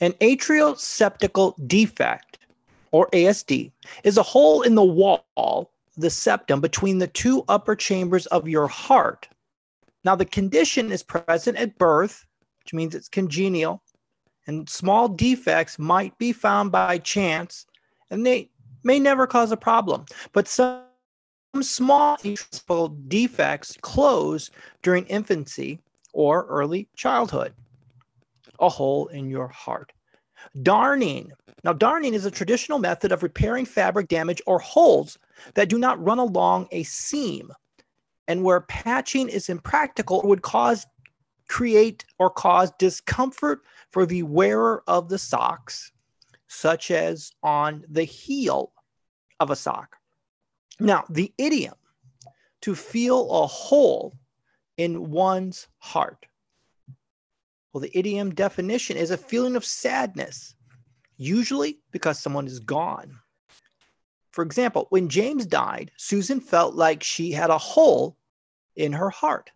An atrial septal defect, or ASD, is a hole in the wall, the septum, between the two upper chambers of your heart. Now, the condition is present at birth, which means it's congenial, and small defects might be found by chance, and they may never cause a problem. But some small atrial defects close during infancy or early childhood a hole in your heart. Darning. Now, darning is a traditional method of repairing fabric damage or holes that do not run along a seam and where patching is impractical would cause create or cause discomfort for the wearer of the socks such as on the heel of a sock now the idiom to feel a hole in one's heart well, the idiom definition is a feeling of sadness, usually because someone is gone. For example, when James died, Susan felt like she had a hole in her heart.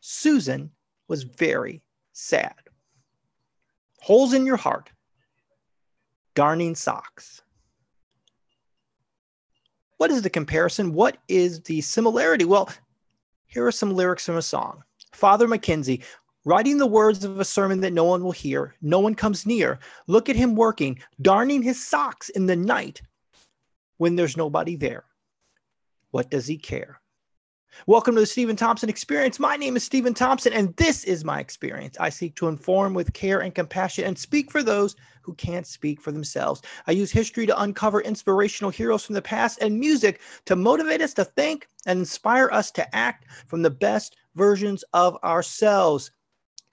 Susan was very sad. Holes in your heart, darning socks. What is the comparison? What is the similarity? Well, here are some lyrics from a song. Father Mackenzie, writing the words of a sermon that no one will hear. No one comes near. Look at him working, darning his socks in the night when there's nobody there. What does he care? Welcome to the Steven Thompson Experience. My name is Steven Thompson, and this is my experience. I seek to inform with care and compassion and speak for those who can't speak for themselves. I use history to uncover inspirational heroes from the past and music to motivate us to think and inspire us to act from the best versions of ourselves.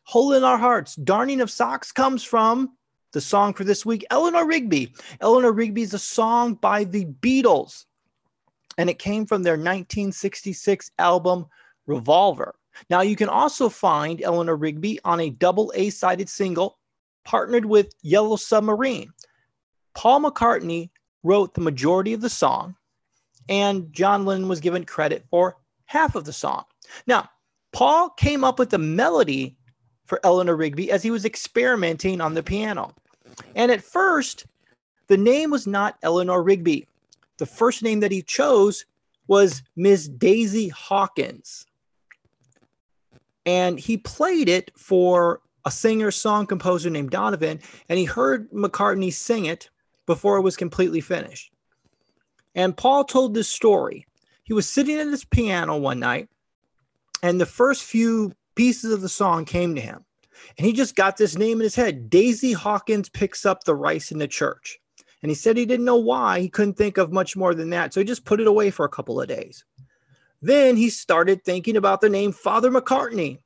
Hole in Our Hearts, Darning of Socks comes from the song for this week, Eleanor Rigby. Eleanor Rigby is a song by the Beatles, and it came from their 1966 album Revolver. Now, you can also find Eleanor Rigby on a double A sided single partnered with Yellow Submarine. Paul McCartney wrote the majority of the song, and John Lennon was given credit for half of the song. Now, Paul came up with the melody for Eleanor Rigby as he was experimenting on the piano. And at first, the name was not Eleanor Rigby. The first name that he chose was Miss Daisy Hawkins. And he played it for a singer song composer named Donovan, and he heard McCartney sing it before it was completely finished. And Paul told this story. He was sitting at his piano one night, and the first few pieces of the song came to him. And he just got this name in his head Daisy Hawkins picks up the rice in the church. And he said he didn't know why. He couldn't think of much more than that. So he just put it away for a couple of days. Then he started thinking about the name Father McCartney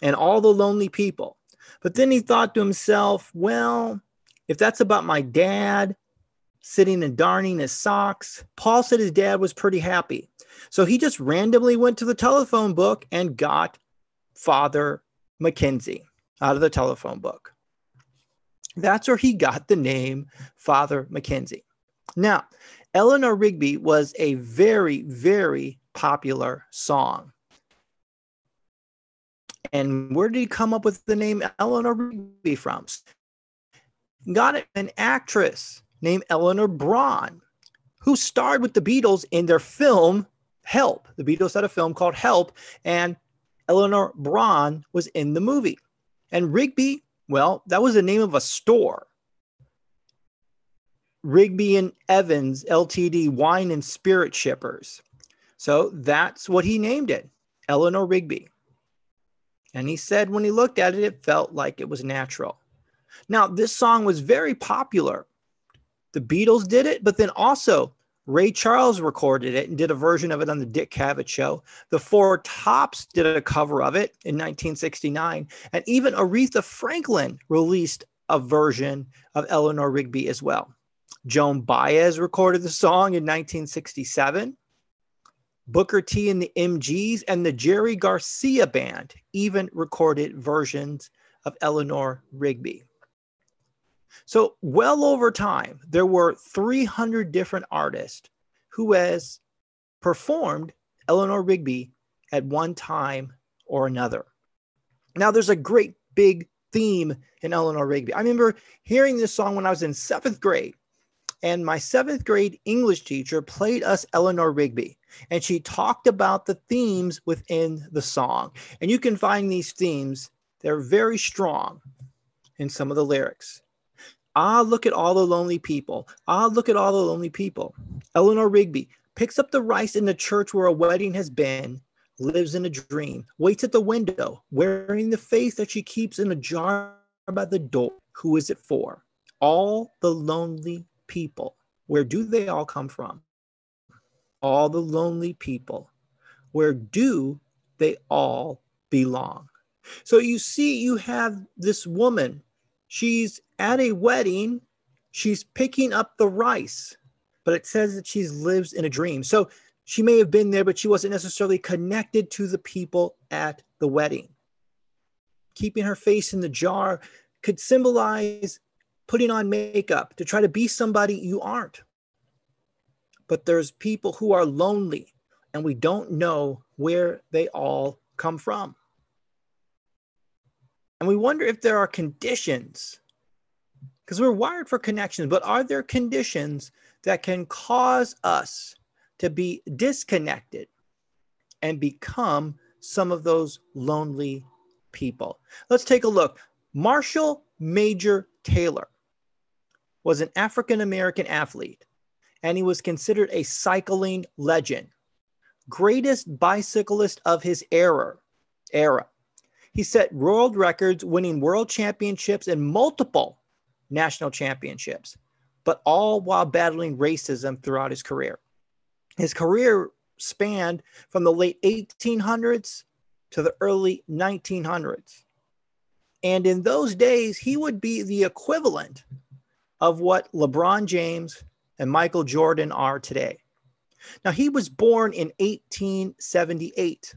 and all the lonely people. But then he thought to himself, well, if that's about my dad sitting and darning his socks, Paul said his dad was pretty happy. So he just randomly went to the telephone book and got Father Mackenzie out of the telephone book. That's where he got the name Father Mackenzie. Now, Eleanor Rigby was a very, very popular song. And where did he come up with the name Eleanor Rigby from? Got it, an actress named Eleanor Bron, who starred with the Beatles in their film Help. The Beatles had a film called Help, and Eleanor Bron was in the movie. And Rigby, well, that was the name of a store. Rigby and Evans LTD Wine and Spirit Shippers. So that's what he named it, Eleanor Rigby. And he said when he looked at it, it felt like it was natural. Now, this song was very popular. The Beatles did it, but then also Ray Charles recorded it and did a version of it on the Dick Cavett show. The Four Tops did a cover of it in 1969. And even Aretha Franklin released a version of Eleanor Rigby as well. Joan Baez recorded the song in 1967. Booker T and the MGs and the Jerry Garcia Band even recorded versions of Eleanor Rigby. So, well over time, there were 300 different artists who has performed Eleanor Rigby at one time or another. Now, there's a great big theme in Eleanor Rigby. I remember hearing this song when I was in seventh grade, and my seventh grade English teacher played us Eleanor Rigby, and she talked about the themes within the song. And you can find these themes, they're very strong in some of the lyrics. Ah, look at all the lonely people. Ah, look at all the lonely people. Eleanor Rigby picks up the rice in the church where a wedding has been, lives in a dream, waits at the window, wearing the face that she keeps in a jar by the door. Who is it for? All the lonely people. Where do they all come from? All the lonely people. Where do they all belong? So you see, you have this woman. She's at a wedding. She's picking up the rice, but it says that she lives in a dream. So she may have been there, but she wasn't necessarily connected to the people at the wedding. Keeping her face in the jar could symbolize putting on makeup to try to be somebody you aren't. But there's people who are lonely and we don't know where they all come from. And we wonder if there are conditions, because we're wired for connections, but are there conditions that can cause us to be disconnected and become some of those lonely people? Let's take a look. Marshall Major Taylor was an African American athlete, and he was considered a cycling legend, greatest bicyclist of his era. Era. He set world records, winning world championships and multiple national championships, but all while battling racism throughout his career. His career spanned from the late 1800s to the early 1900s. And in those days, he would be the equivalent of what LeBron James and Michael Jordan are today. Now, he was born in 1878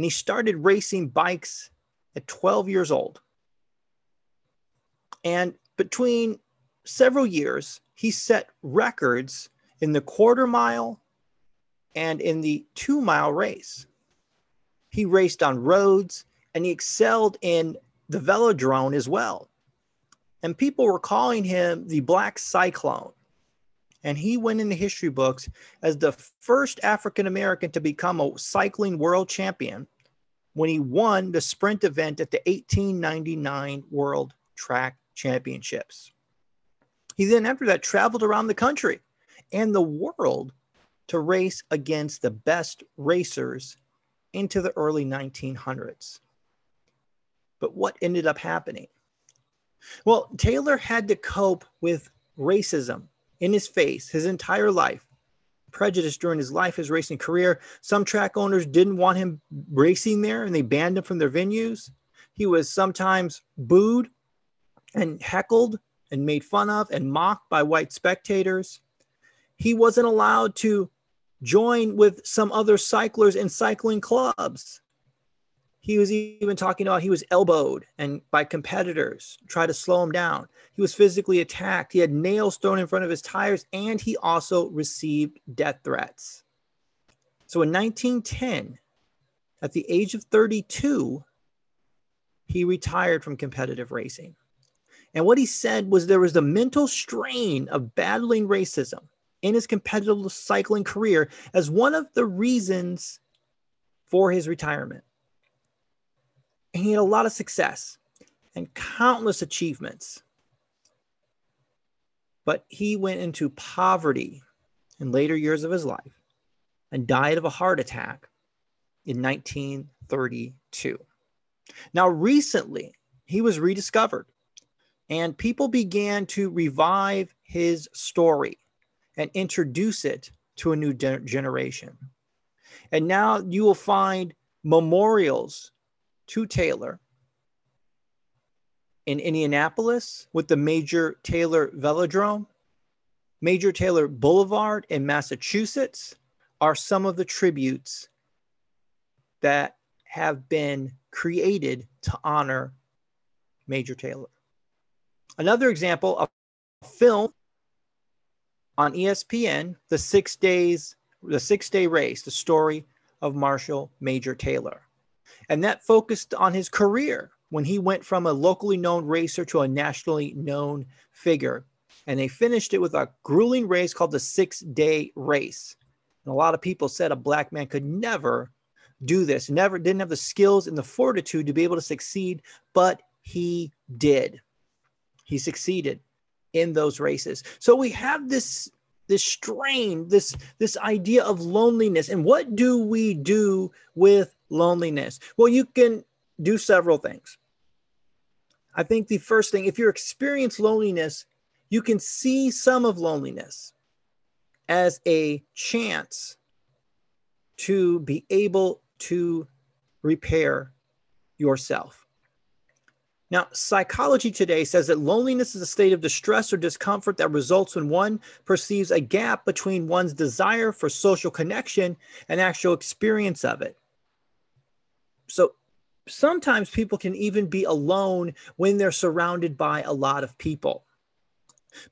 and he started racing bikes at 12 years old. And between several years, he set records in the quarter mile and in the two mile race. He raced on roads and he excelled in the velodrome as well. And people were calling him the Black Cyclone. And he went into history books as the first African American to become a cycling world champion when he won the sprint event at the 1899 World Track Championships. He then, after that, traveled around the country and the world to race against the best racers into the early 1900s. But what ended up happening? Well, Taylor had to cope with racism in his face his entire life, prejudice during his life, his racing career. Some track owners didn't want him racing there and they banned him from their venues. He was sometimes booed and heckled and made fun of and mocked by white spectators. He wasn't allowed to join with some other cyclers in cycling clubs. He was even talking about he was elbowed and by competitors try to slow him down. He was physically attacked. He had nails thrown in front of his tires, and he also received death threats. So in 1910, at the age of 32, he retired from competitive racing. And what he said was there was the mental strain of battling racism in his competitive cycling career as one of the reasons for his retirement. He had a lot of success and countless achievements. But he went into poverty in later years of his life and died of a heart attack in 1932. Now, recently, he was rediscovered and people began to revive his story and introduce it to a new generation. And now you will find memorials to Taylor in Indianapolis with the Major Taylor Velodrome. Major Taylor Boulevard in Massachusetts are some of the tributes that have been created to honor Major Taylor. Another example of a film on ESPN, the six days, the six day race, the story of Marshall Major Taylor and that focused on his career when he went from a locally known racer to a nationally known figure. And they finished it with a grueling race called the six day race. And a lot of people said a black man could never do this, never didn't have the skills and the fortitude to be able to succeed, but he did. He succeeded in those races. So we have this this strain, this this idea of loneliness. And what do we do with loneliness? Well, you can do several things. I think the first thing, if you experience loneliness, you can see some of loneliness as a chance to be able to repair yourself. Now, psychology today says that loneliness is a state of distress or discomfort that results when one perceives a gap between one's desire for social connection and actual experience of it. So sometimes people can even be alone when they're surrounded by a lot of people.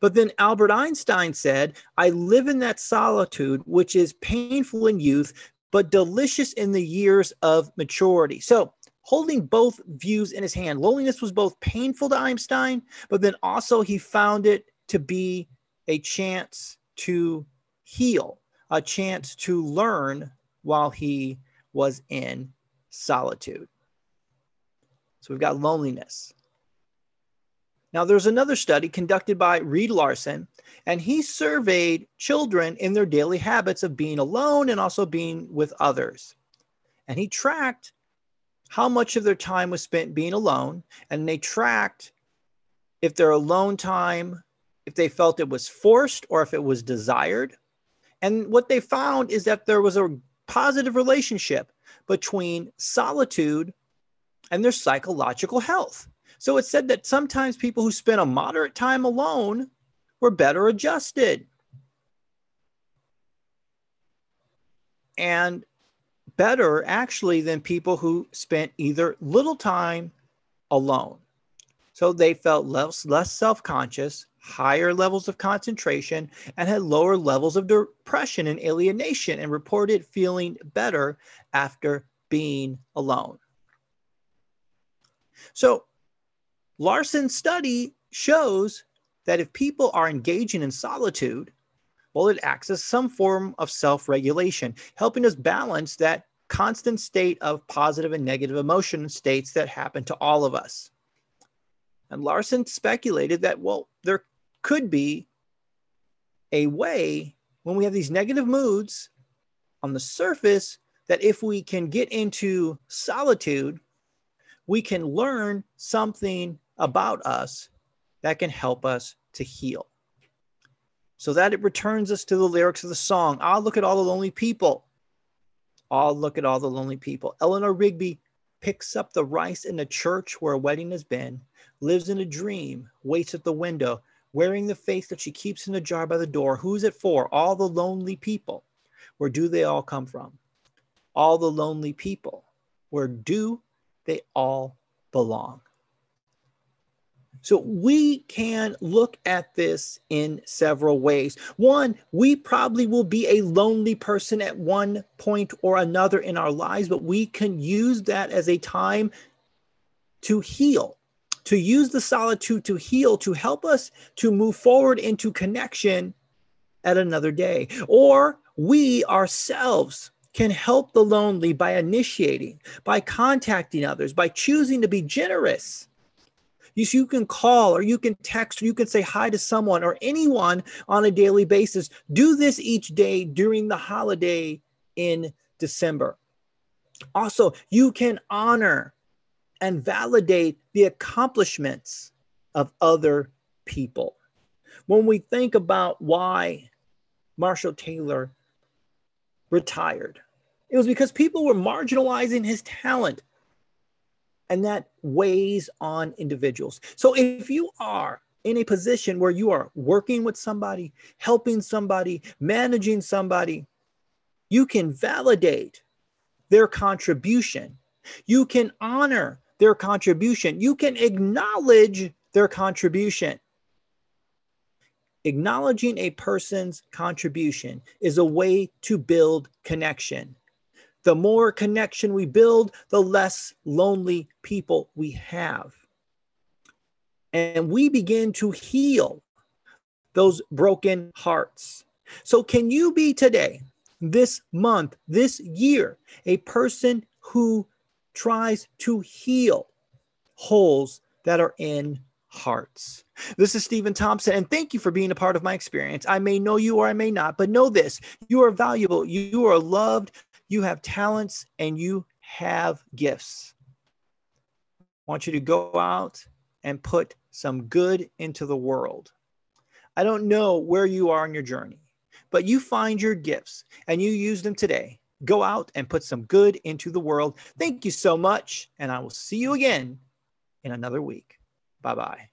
But then Albert Einstein said, I live in that solitude, which is painful in youth, but delicious in the years of maturity. So, holding both views in his hand, loneliness was both painful to Einstein, but then also he found it to be a chance to heal, a chance to learn while he was in solitude. So, we've got loneliness. Now, there's another study conducted by Reed Larson, and he surveyed children in their daily habits of being alone and also being with others. And he tracked how much of their time was spent being alone, and they tracked if their alone time, if they felt it was forced or if it was desired. And what they found is that there was a positive relationship between solitude and their psychological health. So it said that sometimes people who spent a moderate time alone were better adjusted. And better actually than people who spent either little time alone. So they felt less, less self conscious, higher levels of concentration, and had lower levels of depression and alienation, and reported feeling better after being alone. So Larson's study shows that if people are engaging in solitude, well, it acts as some form of self regulation, helping us balance that constant state of positive and negative emotion states that happen to all of us. And Larson speculated that, well, there could be a way when we have these negative moods on the surface that if we can get into solitude, we can learn something about us that can help us to heal. So that it returns us to the lyrics of the song. I'll look at all the lonely people. I'll look at all the lonely people. Eleanor Rigby picks up the rice in the church where a wedding has been, lives in a dream, waits at the window, wearing the face that she keeps in a jar by the door. Who's it for? All the lonely people. Where do they all come from? All the lonely people. Where do they all belong? So we can look at this in several ways. One, we probably will be a lonely person at one point or another in our lives, but we can use that as a time to heal, to use the solitude to heal, to help us to move forward into connection at another day. Or we ourselves can help the lonely by initiating, by contacting others, by choosing to be generous you, you can call or you can text or you can say hi to someone or anyone on a daily basis. Do this each day during the holiday in December. Also, you can honor and validate the accomplishments of other people. When we think about why Marshall Taylor retired, it was because people were marginalizing his talent and that weighs on individuals. So if you are in a position where you are working with somebody, helping somebody, managing somebody, you can validate their contribution. You can honor their contribution. You can acknowledge their contribution. Acknowledging a person's contribution is a way to build connection. The more connection we build, the less lonely people we have. And we begin to heal those broken hearts. So, can you be today, this month, this year, a person who tries to heal holes that are in hearts. This is Steven Thompson, and thank you for being a part of my experience. I may know you or I may not, but know this you are valuable, you are loved, you have talents, and you have gifts. I want you to go out and put some good into the world. I don't know where you are in your journey, but you find your gifts and you use them today. Go out and put some good into the world. Thank you so much, and I will see you again in another week. Bye bye.